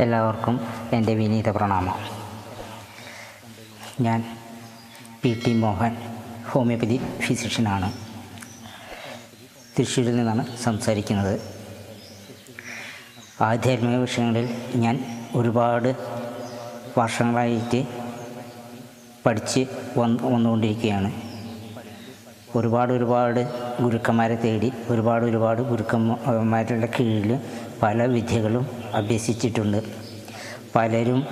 എല്ലാവർക്കും എന്റെ വിനീത പ്രണാമം. ഞാൻ പി ടി മോഹൻ ഹോമിയോപ്പതി ഫിസിഷ്യനാണ്. തൃശ്ശൂരിൽ നിന്നാണ് സംസാരിക്കുന്നത്. ആധ്യാത്മിക വിഷയങ്ങളിൽ ഞാൻ ഒരുപാട് വർഷങ്ങളായിട്ട് പഠിച്ച് വന്ന് വന്നുകൊണ്ടിരിക്കുകയാണ്. ഒരുപാട് ഒരുപാട് ഗുരുക്കന്മാരെ തേടി ഒരുപാട് ഒരുപാട് ഗുരുക്കന്മാരുടെ കീഴിൽ പല വിദ്യകളും അഭ്യസിച്ചിട്ടുണ്ട്. പലരും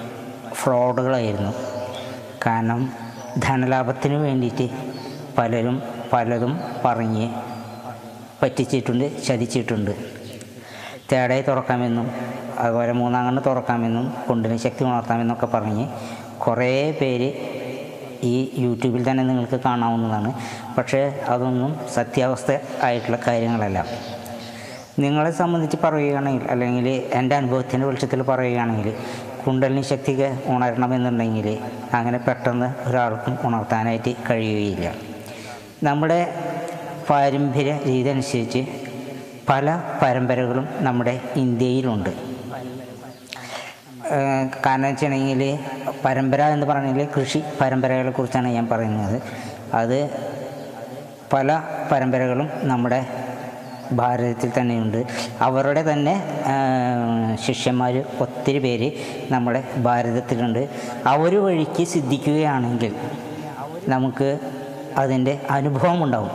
ഫ്രോഡുകളായിരുന്നു. കാരണം ധനലാഭത്തിന് വേണ്ടിയിട്ട് പലരും പലതും പറഞ്ഞ് പറ്റിച്ചിട്ടുണ്ട് ചതിച്ചിട്ടുണ്ട്. തേടായി തുറക്കാമെന്നും അതുപോലെ മൂന്നാം കണ്ണ് തുറക്കാമെന്നും കൊണ്ടിന് ശക്തി ഉണർത്താമെന്നൊക്കെ പറഞ്ഞ് കുറേ പേര് ഈ യൂട്യൂബിൽ തന്നെ നിങ്ങൾക്ക് കാണാവുന്നതാണ്. പക്ഷേ അതൊന്നും സത്യാവസ്ഥ ആയിട്ടുള്ള കാര്യങ്ങളല്ല. നിങ്ങളെ സംബന്ധിച്ച് പറയുകയാണെങ്കിൽ അല്ലെങ്കിൽ എന്റെ അനുഭവത്തിന്റെ വെളിച്ചത്തിൽ പറയുകയാണെങ്കിൽ കുണ്ടലിനി ശക്തിക്ക് ഉണരണമെന്നുണ്ടെങ്കിൽ അങ്ങനെ പെട്ടെന്ന് ഒരാൾക്കും ഉണർത്താനായിട്ട് കഴിയുകയില്ല. നമ്മുടെ പാരമ്പര്യ രീതി അനുസരിച്ച് പല പരമ്പരകളും നമ്മുടെ ഇന്ത്യയിലുണ്ട്. കാരണം വെച്ചിട്ടുണ്ടെങ്കിൽ പരമ്പര എന്ന് പറഞ്ഞാൽ കൃഷി പരമ്പരകളെ കുറിച്ചാണ് ഞാൻ പറയുന്നത്. അത് പല പരമ്പരകളും നമ്മുടെ ഭാരതത്തിൽ തന്നെയുണ്ട്. അവരുടെ തന്നെ ശിഷ്യന്മാർ ഒത്തിരി പേര് നമ്മുടെ ഭാരതത്തിലുണ്ട്. അവർ വഴിക്ക് സിദ്ധിക്കുകയാണെങ്കിൽ നമുക്ക് അതിന്റെ അനുഭവം ഉണ്ടാവും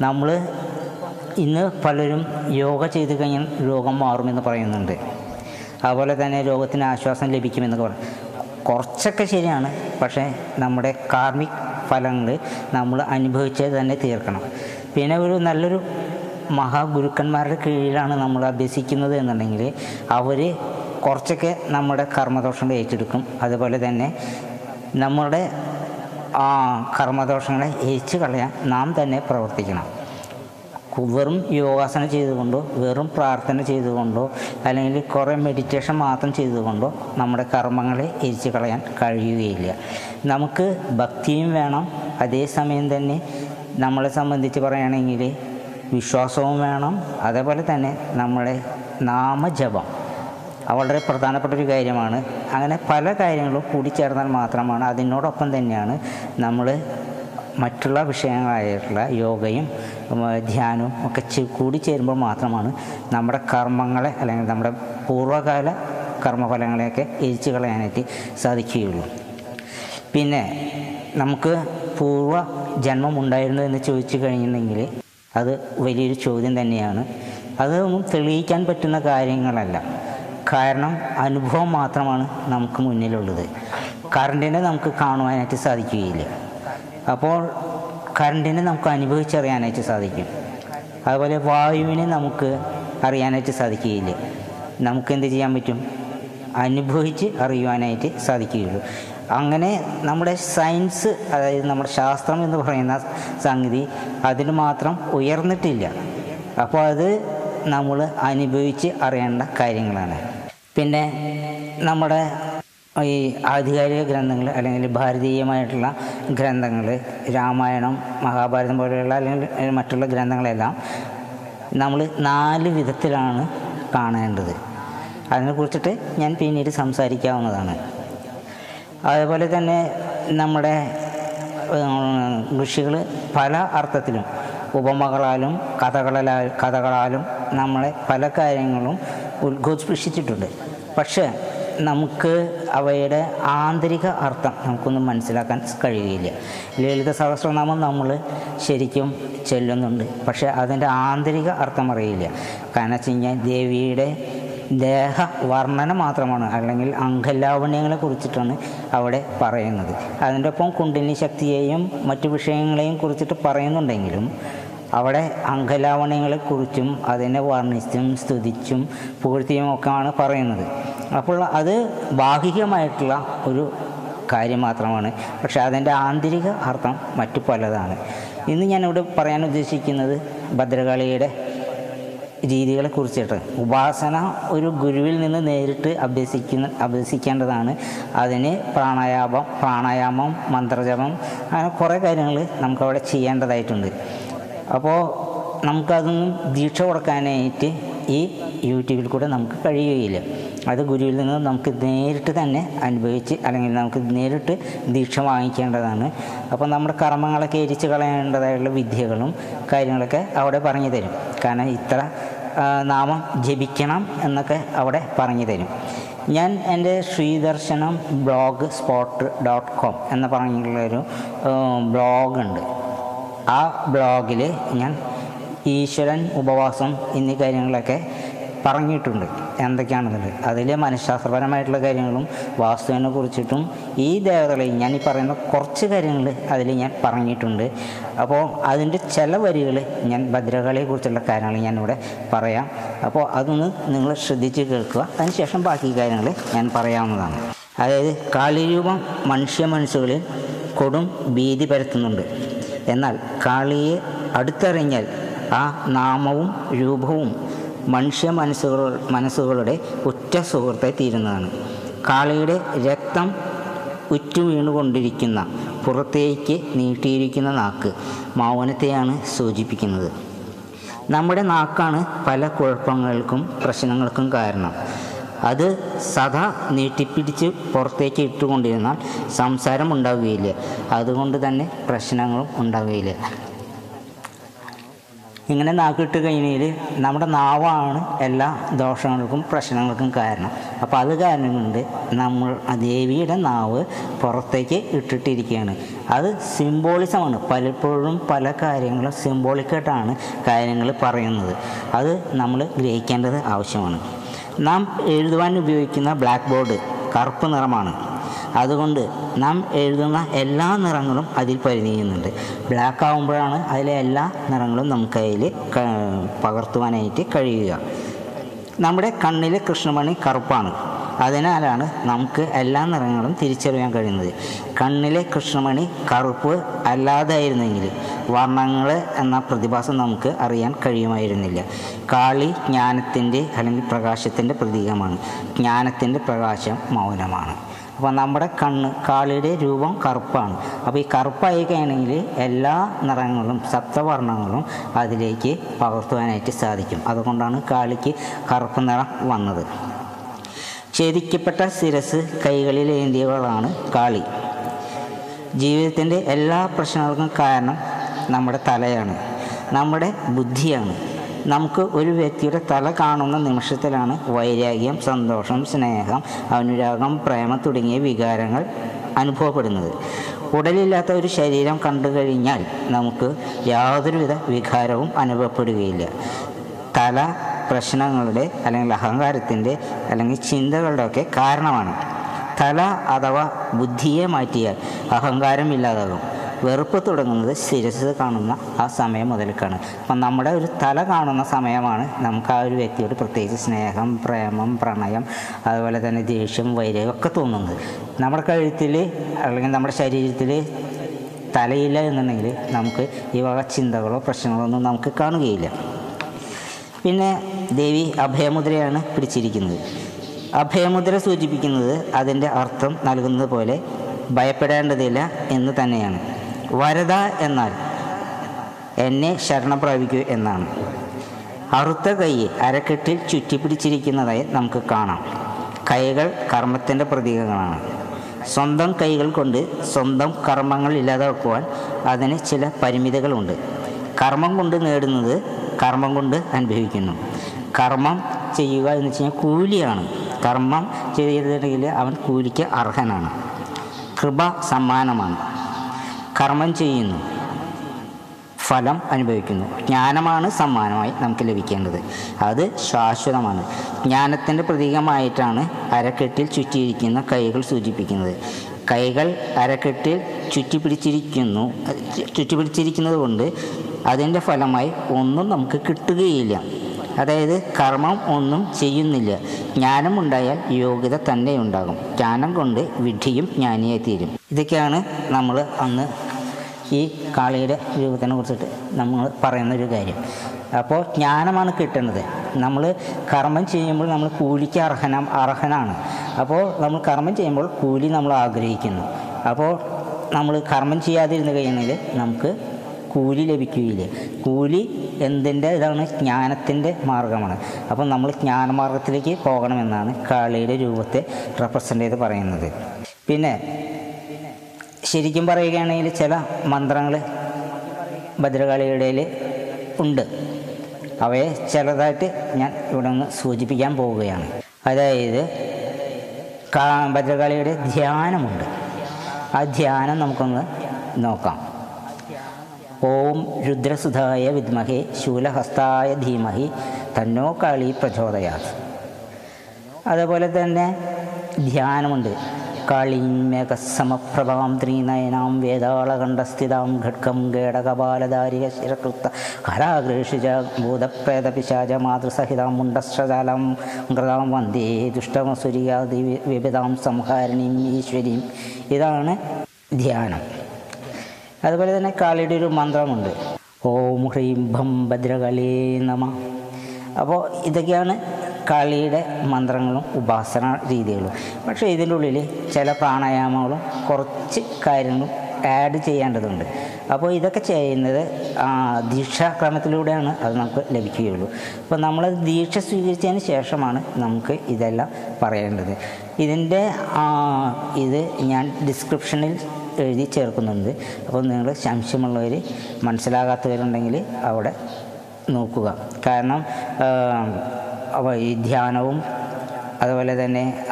നമ്മൾ ഇന്ന് പലരും യോഗ ചെയ്തു കഴിഞ്ഞാൽ രോഗം മാറുമെന്ന് പറയുന്നുണ്ട്. അതുപോലെ തന്നെ രോഗത്തിന് ആശ്വാസം ലഭിക്കുമെന്നൊക്കെ പറയും കുറച്ചൊക്കെ ശരിയാണ്. പക്ഷേ നമ്മുടെ കാർമിക് ഫലങ്ങൾ നമ്മൾ അനുഭവിച്ചത് തന്നെ തീർക്കണം. പിന്നെ ഒരു നല്ലൊരു മഹാഗുരുക്കന്മാരുടെ കീഴിലാണ് നമ്മൾ അഭ്യസിക്കുന്നത് എന്നുണ്ടെങ്കിൽ അവർ കുറച്ചൊക്കെ നമ്മുടെ കർമ്മദോഷങ്ങൾ ഏറ്റെടുക്കും. അതുപോലെ തന്നെ നമ്മുടെ ആ കർമ്മദോഷങ്ങളെ ഏച്ചു കളയാൻ നാം തന്നെ പ്രവർത്തിക്കണം. വെറും യോഗാസനം ചെയ്തുകൊണ്ടോ വെറും പ്രാർത്ഥന ചെയ്തുകൊണ്ടോ അല്ലെങ്കിൽ കുറേ മെഡിറ്റേഷൻ മാത്രം ചെയ്തുകൊണ്ടോ നമ്മുടെ കർമ്മങ്ങളെ എരിച്ചു കളയാൻ കഴിയുകയില്ല. നമുക്ക് ഭക്തിയും വേണം. അതേസമയം തന്നെ നമ്മളെ സംബന്ധിച്ച് പറയുകയാണെങ്കിൽ വിശ്വാസവും വേണം. അതേപോലെ തന്നെ നമ്മളെ നാമജപം. വളരെ പ്രധാനപ്പെട്ട ഒരു കാര്യമാണ്. അങ്ങനെ പല കാര്യങ്ങളും കൂടി ചേർന്നാൽ മാത്രമാണ് അതിനോടൊപ്പം തന്നെയാണ് നമ്മൾ മറ്റുള്ള വിഷയങ്ങളായിട്ടുള്ള യോഗയും ധ്യാനവും ഒക്കെ കൂടി കൂടിച്ചേരുമ്പോൾ മാത്രമാണ് നമ്മുടെ കർമ്മങ്ങളെ അല്ലെങ്കിൽ നമ്മുടെ പൂർവകാല കർമ്മഫലങ്ങളെയൊക്കെ എരിച്ചു കളയാനായിട്ട് സാധിക്കുകയുള്ളൂ. പിന്നെ നമുക്ക് പൂർവ ജന്മം ഉണ്ടായിരുന്നു എന്ന് ചോദിച്ചു കഴിഞ്ഞിട്ടുണ്ടെങ്കിൽ അത് വലിയൊരു ചോദ്യം തന്നെയാണ്. അതൊന്നും തെളിയിക്കാൻ പറ്റുന്ന കാര്യങ്ങളല്ല. കാരണം അനുഭവം മാത്രമാണ് നമുക്ക് മുന്നിലുള്ളത്. കറണ്ടിനെ നമുക്ക് കാണുവാനായിട്ട് സാധിക്കുകയില്ല. അപ്പോൾ കറണ്ടിനെ നമുക്ക് അനുഭവിച്ചറിയാനായിട്ട് സാധിക്കും. അതുപോലെ വായുവിനെ നമുക്ക് അറിയാനായിട്ട് സാധിക്കുകയില്ല. നമുക്ക് എന്ത് ചെയ്യാൻ പറ്റും? അനുഭവിച്ച് അറിയുവാനായിട്ട് സാധിക്കുകയുള്ളൂ. അങ്ങനെ നമ്മുടെ സയൻസ് അതായത് നമ്മുടെ ശാസ്ത്രം എന്ന് പറയുന്ന സംഗതി അതിന് മാത്രം ഉയർന്നിട്ടില്ല. അപ്പോൾ അത് നമ്മൾ അനുഭവിച്ച് അറിയേണ്ട കാര്യങ്ങളാണ്. പിന്നെ നമ്മുടെ ഈ ആധികാരിക ഗ്രന്ഥങ്ങൾ അല്ലെങ്കിൽ ഭാരതീയമായിട്ടുള്ള ഗ്രന്ഥങ്ങൾ രാമായണം മഹാഭാരതം പോലെയുള്ള അല്ലെങ്കിൽ മറ്റുള്ള ഗ്രന്ഥങ്ങളെല്ലാം നമ്മൾ നാല് വിധത്തിലാണ് കാണേണ്ടത്. അതിനെക്കുറിച്ചിട്ട് ഞാൻ പിന്നീട് സംസാരിക്കാവുന്നതാണ്. അതുപോലെ തന്നെ നമ്മുടെ ഋഷികൾ പല അർത്ഥത്തിലും ഉപമകളാലും കഥകളാ കഥകളാലും നമ്മളെ പല കാര്യങ്ങളും ഉദ്ഘോഷിപ്പിച്ചിട്ടുണ്ട് പക്ഷേ നമുക്ക് അവയുടെ ആന്തരിക അർത്ഥം നമുക്കൊന്നും മനസ്സിലാക്കാൻ കഴിയുകയില്ല. ലളിത സഹസ്രനാമം നമ്മൾ ശരിക്കും ചെല്ലുന്നുണ്ട്. പക്ഷേ അതിന്റെ ആന്തരിക അർത്ഥം അറിയില്ല. കാരണം വെച്ച് കഴിഞ്ഞാൽ ദേവിയുടെ ദേഹ വർണന മാത്രമാണ് അല്ലെങ്കിൽ അംഗലാവണ്യങ്ങളെ കുറിച്ചിട്ടാണ് അവിടെ പറയുന്നത്. അതിന്റെ ഒപ്പം കുണ്ടിനി ശക്തിയെയും മറ്റു വിഷയങ്ങളെയും കുറിച്ചിട്ട് പറയുന്നുണ്ടെങ്കിലും അവിടെ അംഗലാവണ്യങ്ങളെക്കുറിച്ചും അതിനെ വർണിച്ചും സ്തുതിച്ചും പൂഴ്ത്തിയും ഒക്കെയാണ് പറയുന്നത്. അപ്പോൾ അത് ബാഹികമായിട്ടുള്ള ഒരു കാര്യം മാത്രമാണ്. പക്ഷേ അതിന്റെ ആന്തരിക അർത്ഥം മറ്റു പലതാണ്. ഇന്ന് ഞാനിവിടെ പറയാൻ ഉദ്ദേശിക്കുന്നത് ഭദ്രകാളിയുടെ രീതികളെ കുറിച്ചിട്ട് ഉപാസന ഒരു ഗുരുവിൽ നിന്ന് നേരിട്ട് അഭ്യസിക്കുന്ന അഭ്യസിക്കേണ്ടതാണ്. അതിന് പ്രാണായാമം പ്രാണായാമം മന്ത്രജപം അങ്ങനെ കുറേ കാര്യങ്ങൾ നമുക്കവിടെ ചെയ്യേണ്ടതായിട്ടുണ്ട്. അപ്പോൾ നമുക്കതൊന്നും ദീക്ഷ കൊടുക്കാനായിട്ട് ഈ യൂട്യൂബിൽ കൂടെ നമുക്ക് കഴിയുകയില്ല. അത് ഗുരുവിൽ നിന്ന് നമുക്ക് നേരിട്ട് തന്നെ അനുഭവിച്ച് അല്ലെങ്കിൽ നമുക്ക് നേരിട്ട് ദീക്ഷ വാങ്ങിക്കേണ്ടതാണ്. അപ്പോൾ നമ്മുടെ കർമ്മങ്ങളൊക്കെ എരിച്ച് കളയേണ്ടതായുള്ള വിദ്യകളും കാര്യങ്ങളൊക്കെ അവിടെ പറഞ്ഞു തരും കാരണം ഇത്ര നാമം ജപിക്കണം എന്നൊക്കെ അവിടെ പറഞ്ഞു തരും. ഞാൻ എന്റെ Sreedarshanam blogspot dot com എന്ന് പറഞ്ഞിട്ടുള്ളൊരു ബ്ലോഗുണ്ട് ആ ബ്ലോഗിൽ ഞാൻ ഈശ്വരൻ ഉപവാസം എന്നീ കാര്യങ്ങളൊക്കെ പറഞ്ഞിട്ടുണ്ട്. എന്തൊക്കെയാണെന്നുള്ളത് അതിൽ മനഃശാസ്ത്രപരമായിട്ടുള്ള കാര്യങ്ങളും വാസ്തുവിനെ കുറിച്ചിട്ടും ഈ ദേവതകളെ ഞാൻ ഈ പറയുന്ന കുറച്ച് കാര്യങ്ങൾ അതിൽ ഞാൻ പറഞ്ഞിട്ടുണ്ട്. അപ്പോൾ അതിന്റെ ചില വരികൾ ഞാൻ ഭദ്രകാളിയെ കുറിച്ചുള്ള കാര്യങ്ങൾ ഞാനിവിടെ പറയാം. അപ്പോൾ അതൊന്ന് നിങ്ങൾ ശ്രദ്ധിച്ച് കേൾക്കുക. അതിനുശേഷം ബാക്കി കാര്യങ്ങൾ ഞാൻ പറയാവുന്നതാണ്. അതായത് കാളിരൂപം മനുഷ്യ മനസ്സുകളിൽ കൊടും ഭീതി പരത്തുന്നുണ്ട്. എന്നാൽ കാളിയെ അടുത്തറിഞ്ഞാൽ ആ നാമവും രൂപവും മനുഷ്യ മനസ്സുകൾ മനസ്സുകളുടെ ഉറ്റ സുഹൃത്തെ തീരുന്നതാണ്. കാളിയുടെ രക്തം ഉറ്റുവീണുകൊണ്ടിരിക്കുന്ന പുറത്തേക്ക് നീട്ടിയിരിക്കുന്ന നാക്ക് മൗനത്തെയാണ് സൂചിപ്പിക്കുന്നത്. നമ്മുടെ നാക്കാണ് പല കുഴപ്പങ്ങൾക്കും പ്രശ്നങ്ങൾക്കും കാരണം. അത് സദാ നീട്ടിപ്പിടിച്ച് പുറത്തേക്ക് ഇട്ടുകൊണ്ടിരുന്നാൽ സംസാരം ഉണ്ടാവുകയില്ല അതുകൊണ്ട് തന്നെ പ്രശ്നങ്ങളും ഉണ്ടാവുകയില്ല. ഇങ്ങനെ നാക്കിട്ട് കഴിഞ്ഞാൽ നമ്മുടെ നാവാണ് എല്ലാ ദോഷങ്ങൾക്കും പ്രശ്നങ്ങൾക്കും കാരണം. അപ്പോൾ അത് കാരണം കൊണ്ട് നമ്മൾ ദേവിയുടെ നാവ് പുറത്തേക്ക് ഇട്ടിട്ടിരിക്കുകയാണ്. അത് സിംബോളിസമാണ് പലപ്പോഴും പല കാര്യങ്ങളും സിംബോളിക്കായിട്ടാണ് കാര്യങ്ങൾ പറയുന്നത്. അത് നമ്മൾ ഗ്രഹിക്കേണ്ടത് ആവശ്യമാണ്. നാം എഴുതുവാൻ ഉപയോഗിക്കുന്ന ബ്ലാക്ക് ബോർഡ് കറുപ്പ് നിറമാണ്. അതുകൊണ്ട് നാം എഴുതുന്ന എല്ലാ നിറങ്ങളും അതിൽ പരിധിയുന്നുണ്ട് ബ്ലാക്ക് ആകുമ്പോഴാണ് അതിലെ എല്ലാ നിറങ്ങളും നമുക്ക് അതിൽ പകർത്തുവാനായിട്ട് കഴിയുക. നമ്മുടെ കണ്ണിലെ കൃഷ്ണമണി കറുപ്പാണ്. അതിനാലാണ് നമുക്ക് എല്ലാ നിറങ്ങളും തിരിച്ചറിയാൻ കഴിയുന്നത്. കണ്ണിലെ കൃഷ്ണമണി കറുപ്പ് അല്ലാതായിരുന്നെങ്കിൽ വർണങ്ങൾ എന്ന പ്രതിഭാസം നമുക്ക് അറിയാൻ കഴിയുമായിരുന്നില്ല. കാളി ജ്ഞാനത്തിന്റെ അല്ലെങ്കിൽ പ്രകാശത്തിന്റെ പ്രതീകമാണ്. ജ്ഞാനത്തിന്റെ പ്രകാശം മൗനമാണ്. അപ്പോൾ നമ്മുടെ കണ്ണ് കാളിയുടെ രൂപം കറുപ്പാണ്. അപ്പോൾ ഈ കറുപ്പായി കഴിഞ്ഞെങ്കിൽ എല്ലാ നിറങ്ങളും സപ്തവർണങ്ങളും അതിലേക്ക് പകർത്തുവാനായിട്ട് സാധിക്കും. അതുകൊണ്ടാണ് കാളിക്ക് കറുപ്പ് നിറം വന്നത്. ഛേദിക്കപ്പെട്ട ശിരസ് കൈകളിലേന്തിയവളാണ് കാളി. ജീവിതത്തിന്റെ എല്ലാ പ്രശ്നങ്ങൾക്കും കാരണം നമ്മുടെ തലയാണ്. നമ്മുടെ ബുദ്ധിയാണ്. നമുക്ക് ഒരു വ്യക്തിയുടെ തല കാണുന്ന നിമിഷത്തിലാണ് വൈരാഗ്യം സന്തോഷം സ്നേഹം അനുരാഗം പ്രേമം തുടങ്ങിയ വികാരങ്ങൾ അനുഭവപ്പെടുന്നത്. ഉടലില്ലാത്ത ഒരു ശരീരം കണ്ടു കഴിഞ്ഞാൽ നമുക്ക് യാതൊരുവിധ വികാരവും അനുഭവപ്പെടുകയില്ല. തല പ്രശ്നങ്ങളുടെ അല്ലെങ്കിൽ അഹങ്കാരത്തിന്റെ അല്ലെങ്കിൽ ചിന്തകളുടെയൊക്കെ കാരണമാണ്. തല അഥവാ ബുദ്ധിയെ മാറ്റിയാൽ അഹങ്കാരം ഇല്ലാതാകും. വെറുപ്പ് തുടങ്ങുന്നത് ശിരസ് കാണുന്ന ആ സമയം മുതൽക്കാണ്. അപ്പം നമ്മുടെ ഒരു തല കാണുന്ന സമയമാണ് നമുക്ക് ആ ഒരു വ്യക്തിയോട് പ്രത്യേകിച്ച് സ്നേഹം പ്രേമം പ്രണയം അതുപോലെ തന്നെ ദേഷ്യം വൈരവും ഒക്കെ തോന്നുന്നത്. നമ്മുടെ കഴുത്തിൽ അല്ലെങ്കിൽ നമ്മുടെ ശരീരത്തിൽ തലയില്ല എന്നുണ്ടെങ്കിൽ നമുക്ക് ഈ വക ചിന്തകളോ പ്രശ്നങ്ങളോ ഒന്നും നമുക്ക് കാണുകയില്ല. പിന്നെ ദേവി അഭയമുദ്രയാണ് പിടിച്ചിരിക്കുന്നത്. അഭയമുദ്ര സൂചിപ്പിക്കുന്നത് അതിന്റെ അർത്ഥം നൽകുന്നത് പോലെ ഭയപ്പെടേണ്ടതില്ല എന്ന് തന്നെയാണ്. വരദ എന്നാൽ എന്നെ ശരണം പ്രാപിക്കൂ എന്നാണ്. അറുത്ത കൈയെ അരക്കെട്ടിൽ ചുറ്റിപ്പിടിച്ചിരിക്കുന്നതായി നമുക്ക് കാണാം. കൈകൾ കർമ്മത്തിന്റെ പ്രതീകങ്ങളാണ്. സ്വന്തം കൈകൾ കൊണ്ട് സ്വന്തം കർമ്മങ്ങൾ ഇല്ലാതാക്കുവാൻ അതിന് ചില പരിമിതികളുണ്ട്. കർമ്മം കൊണ്ട് നേടുന്നത് കർമ്മം കൊണ്ട് അനുഭവിക്കുന്നു. കർമ്മം ചെയ്യുക എന്ന് വെച്ച് കഴിഞ്ഞാൽ കൂലിയാണ്. കർമ്മം ചെയ്തിട്ടുണ്ടെങ്കിൽ അവൻ കൂലിക്ക് അർഹനാണ്. കൃപ സമ്മാനമാണ്. കർമ്മം ചെയ്യുന്നു. ഫലം അനുഭവിക്കുന്നു. ജ്ഞാനമാണ് സമ്മാനമായി നമുക്ക് ലഭിക്കേണ്ടത്. അത് ശാശ്വതമാണ്. ജ്ഞാനത്തിന്റെ പ്രതീകമായിട്ടാണ് അരക്കെട്ടിൽ ചുറ്റിയിരിക്കുന്ന കൈകൾ സൂചിപ്പിക്കുന്നത്. കൈകൾ അരക്കെട്ടിൽ ചുറ്റിപ്പിടിച്ചിരിക്കുന്നു. ചുറ്റിപ്പിടിച്ചിരിക്കുന്നത് കൊണ്ട് അതിന്റെ ഫലമായി ഒന്നും നമുക്ക് കിട്ടുകയില്ല. അതായത് കർമ്മം ഒന്നും ചെയ്യുന്നില്ല. ജ്ഞാനം ഉണ്ടായാൽ യോഗ്യത തന്നെ ഉണ്ടാകും. ജ്ഞാനം കൊണ്ട് വിഡ്ഢിയും ജ്ഞാനിയായി തീരും. ഇതൊക്കെയാണ് നമ്മൾ അന്ന് ഈ കാളിയുടെ രൂപത്തിനെ കുറിച്ചിട്ട് നമ്മൾ പറയുന്ന ഒരു കാര്യം. അപ്പോൾ ജ്ഞാനമാണ് കിട്ടുന്നത്. നമ്മൾ കർമ്മം ചെയ്യുമ്പോൾ നമ്മൾ കൂലിക്ക് അർഹന അർഹനാണ്. അപ്പോൾ നമ്മൾ കർമ്മം ചെയ്യുമ്പോൾ കൂലി നമ്മൾ ആഗ്രഹിക്കുന്നു. അപ്പോൾ നമ്മൾ കർമ്മം ചെയ്യാതിരുന്ന് കഴിഞ്ഞാൽ നമുക്ക് കൂലി ലഭിക്കുകയില്ല. കൂലി എന്തിന്റെ ഇതാണ്? ജ്ഞാനത്തിന്റെ മാർഗമാണ്. അപ്പോൾ നമ്മൾ ജ്ഞാനമാർഗത്തിലേക്ക് പോകണമെന്നാണ് കാളിയുടെ രൂപത്തെ റെപ്രസെന്റ് ചെയ്ത് പറയുന്നത്. പിന്നെ ശരിക്കും പറയുകയാണെങ്കിൽ ചില മന്ത്രങ്ങൾ ഭദ്രകാളിയുടെ ഉണ്ട്. അവയെ ചിലതായിട്ട് ഞാൻ ഇവിടെ നിന്ന് സൂചിപ്പിക്കാൻ പോവുകയാണ്. അതായത് കാ ഭദ്രകാളിയുടെ ധ്യാനമുണ്ട്. ആ ധ്യാനം നമുക്കൊന്ന് നോക്കാം. ഓം രുദ്രസുധായ വിദ്മഹേ ശൂലഹസ്തായ ധീമഹി തന്നോ കാളി പ്രചോദയാത്. അതുപോലെ തന്നെ ധ്യാനമുണ്ട്. കാളീമേഘസമപ്രഭാം ത്രീനയനാം വേതാളകണ്ഠസ്ഥിതാം ഘട്കം ഗേടകപാലധാരിക ശിരകൃത്ത കലാഗ്രേഷിജ ഭൂതപ്രേതപിശാച മാതൃസഹിതാം മുണ്ടശ്രജാലം മൃതാം വന്ദേ ദുഷ്ടമസുരിയാതി വിവിധാം സംഹാരിണീം ഈശ്വരീം. ഇതാണ് ധ്യാനം. അതുപോലെ തന്നെ കാളിയുടെ ഒരു മന്ത്രമുണ്ട്. ഓം ഹ്രീം ഭം ഭദ്രകലേ നമ. അപ്പോൾ ഇതൊക്കെയാണ് കാളിയുടെ മന്ത്രങ്ങളും ഉപാസന രീതികളും. പക്ഷേ ഇതിന്റെ ഉള്ളിൽ ചില പ്രാണായാമങ്ങളും കുറച്ച് കാര്യങ്ങളും ആഡ് ചെയ്യേണ്ടതുണ്ട്. അപ്പോൾ ഇതൊക്കെ ചെയ്യുന്നത് ദീക്ഷാക്രമത്തിലൂടെയാണ് അത് നമുക്ക് ലഭിക്കുകയുള്ളൂ. അപ്പോൾ നമ്മൾ ദീക്ഷ സ്വീകരിച്ചതിന് ശേഷമാണ് നമുക്ക് ഇതെല്ലാം പറയേണ്ടത്. ഇതിന്റെ ഇത് ഞാൻ ഡിസ്ക്രിപ്ഷനിൽ എഴുതി ചേർക്കുന്നുണ്ട്. അപ്പോൾ നിങ്ങൾ സംശയമുള്ളവർ മനസ്സിലാകാത്തവരുണ്ടെങ്കിൽ അവിടെ നോക്കുക. കാരണം അവ ഈ ധ്യാനവും അതുപോലെ തന്നെ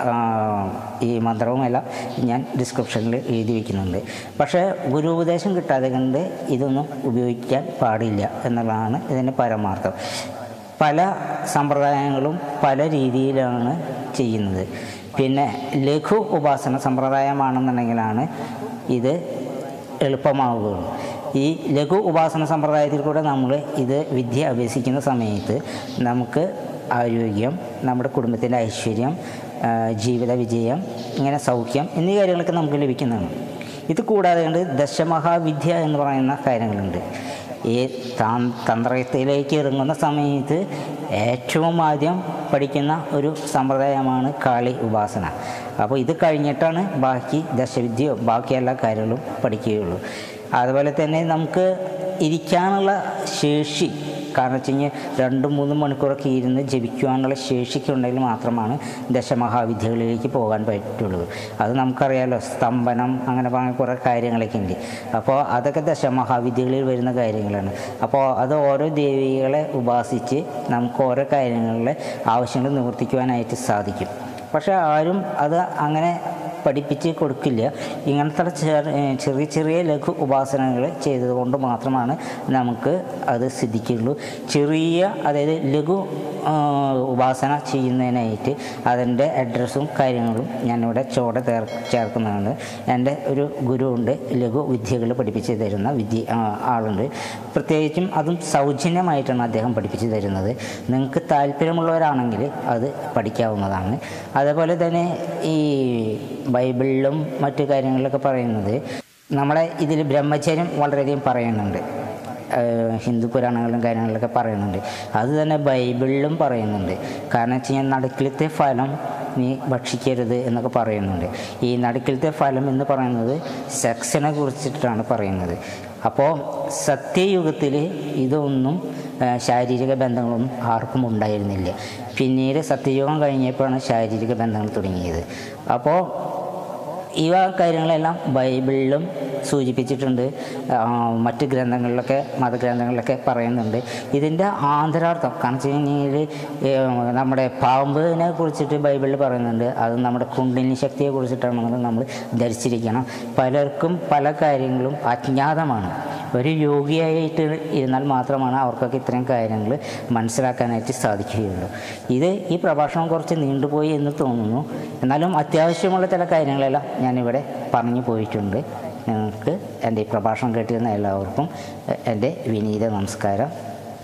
ഈ മന്ത്രവും എല്ലാം ഞാൻ ഡിസ്ക്രിപ്ഷനിൽ എഴുതി വയ്ക്കുന്നുണ്ട് പക്ഷേ ഗുരു ഉപദേശം കിട്ടാതെ കൊണ്ട് ഇതൊന്നും ഉപയോഗിക്കാൻ പാടില്ല എന്നുള്ളതാണ് ഇതിന്റെ പരമാർത്ഥം. പല സമ്പ്രദായങ്ങളും പല രീതിയിലാണ് ചെയ്യുന്നത്. പിന്നെ ലഘു ഉപാസന സമ്പ്രദായമാണെന്നുണ്ടെങ്കിലാണ് ഇത് എളുപ്പമാവുകയുള്ളൂ. ഈ ലഘു ഉപാസന സമ്പ്രദായത്തിൽ കൂടെ നമ്മൾ ഇത് വിദ്യ അഭ്യസിക്കുന്ന സമയത്ത് നമുക്ക് ആരോഗ്യം നമ്മുടെ കുടുംബത്തിന്റെ ഐശ്വര്യം ജീവിത വിജയം ഇങ്ങനെ സൗഖ്യം എന്നീ കാര്യങ്ങളൊക്കെ നമുക്ക് ലഭിക്കുന്നതാണ്. ഇത് കൂടാതെ ഉണ്ട് ദശമഹാവിദ്യ എന്ന് പറയുന്ന കാര്യങ്ങളുണ്ട്. ഈ തന്ത്രത്തിലേക്ക് ഇറങ്ങുന്ന സമയത്ത് ഏറ്റവും ആദ്യം പഠിക്കുന്ന ഒരു സമ്പ്രദായമാണ് കാളി ഉപാസന. അപ്പോൾ ഇത് കഴിഞ്ഞിട്ടാണ് ബാക്കി ദശവിദ്യയോ ബാക്കി എല്ലാ കാര്യങ്ങളും പഠിക്കുകയുള്ളൂ. അതുപോലെ തന്നെ നമുക്ക് ഇരിക്കാനുള്ള ശേഷി കാരണം വെച്ച് കഴിഞ്ഞാൽ രണ്ടും മൂന്നും മണിക്കൂറൊക്കെ ഇരുന്ന് ജപിക്കുവാനുള്ള ശേഷിക്കുണ്ടെങ്കിൽ മാത്രമാണ് ദശമഹാവിദ്യകളിലേക്ക് പോകാൻ പറ്റുള്ളൂ. അത് നമുക്കറിയാലോ സ്തംഭനം അങ്ങനെ പറഞ്ഞ കുറേ കാര്യങ്ങളൊക്കെ ഉണ്ട്. അപ്പോൾ അതൊക്കെ ദശമഹാവിദ്യകളിൽ വരുന്ന കാര്യങ്ങളാണ്. അപ്പോൾ അത് ഓരോ ദേവികളെ ഉപാസിച്ച് നമുക്ക് ഓരോ കാര്യങ്ങളിലെ ആവശ്യങ്ങൾ നിവർത്തിക്കുവാനായിട്ട് സാധിക്കും. പക്ഷേ ആരും അത് അങ്ങനെ പഠിപ്പിച്ച് കൊടുക്കില്ല. ഇങ്ങനത്തെ ചെറിയ ചെറിയ ലഘു ഉപാസനകൾ ചെയ്തതുകൊണ്ട് മാത്രമാണ് നമുക്ക് അത് സിദ്ധിക്കുള്ളൂ. ചെറിയ അതായത് ലഘു ഉപാസന ചെയ്യുന്നതിനായിട്ട് അതിന്റെ അഡ്രസ്സും കാര്യങ്ങളും ഞാനിവിടെ ചോടെ തേർ ചേർക്കുന്നതാണ്. എന്റെ ഒരു ഗുരുവുണ്ട് ലഘു വിദ്യകൾ പഠിപ്പിച്ച് തരുന്ന വിദ്യ ആളുണ്ട്. പ്രത്യേകിച്ചും അതും സൗജന്യമായിട്ടാണ് അദ്ദേഹം പഠിപ്പിച്ച് തരുന്നത്. നിങ്ങൾക്ക് താല്പര്യമുള്ളവരാണെങ്കിൽ അത് പഠിക്കാവുന്നതാണ്. അതേപോലെ തന്നെ ഈ ബൈബിളിലും മറ്റു കാര്യങ്ങളിലൊക്കെ പറയുന്നത്. നമ്മളെ ഇതിൽ ബ്രഹ്മചര്യം വളരെയധികം പറയുന്നുണ്ട്. ഹിന്ദു പുരാണങ്ങളിലും കാര്യങ്ങളിലൊക്കെ പറയുന്നുണ്ട്. അത് തന്നെ ബൈബിളിലും പറയുന്നുണ്ട്. കാരണം വെച്ച് കഴിഞ്ഞാൽ നടുക്കിലത്തെ ഫലം നീ ഭക്ഷിക്കരുത് എന്നൊക്കെ പറയുന്നുണ്ട്. ഈ നടുക്കിലത്തെ ഫലം എന്ന് പറയുന്നത് സെക്സിനെ കുറിച്ചിട്ടാണ് പറയുന്നത്. അപ്പോൾ സത്യയുഗത്തിൽ ഇതൊന്നും ശാരീരിക ബന്ധങ്ങളൊന്നും ആർക്കും ഉണ്ടായിരുന്നില്ല. പിന്നീട് സത്യയുഗം കഴിഞ്ഞപ്പോഴാണ് ശാരീരിക ബന്ധങ്ങൾ തുടങ്ങിയത്. അപ്പോൾ ഇവ കാര്യങ്ങളെല്ലാം ബൈബിളിലും സൂചിപ്പിച്ചിട്ടുണ്ട്. മറ്റ് ഗ്രന്ഥങ്ങളിലൊക്കെ മതഗ്രന്ഥങ്ങളിലൊക്കെ പറയുന്നുണ്ട്. ഇതിന്റെ ആന്തരാർത്ഥം കാരണം വെച്ച് കഴിഞ്ഞാൽ നമ്മുടെ പാമ്പിനെ കുറിച്ചിട്ട് ബൈബിളിൽ പറയുന്നുണ്ട്. അത് നമ്മുടെ കുണ്ടിനി ശക്തിയെ കുറിച്ചിട്ടാണെന്ന് നമ്മൾ ധരിച്ചിരിക്കണം. പലർക്കും പല കാര്യങ്ങളും അജ്ഞാതമാണ്. ഒരു യോഗിയായിട്ട് ഇരുന്നാൽ മാത്രമാണ് അവർക്കൊക്കെ ഇത്രയും കാര്യങ്ങൾ മനസ്സിലാക്കാനായിട്ട് സാധിക്കുകയുള്ളൂ. ഇത് ഈ പ്രഭാഷണം കുറച്ച് നീണ്ടുപോയി എന്ന് തോന്നുന്നു. എന്നാലും അത്യാവശ്യമുള്ള ചില കാര്യങ്ങളെല്ലാം ഞാനിവിടെ പറഞ്ഞു പോയിട്ടുണ്ട്. നിങ്ങൾക്ക് എന്റെ ഈ പ്രഭാഷണം കേട്ടിരുന്ന എല്ലാവർക്കും എന്റെ വിനീത നമസ്കാരം.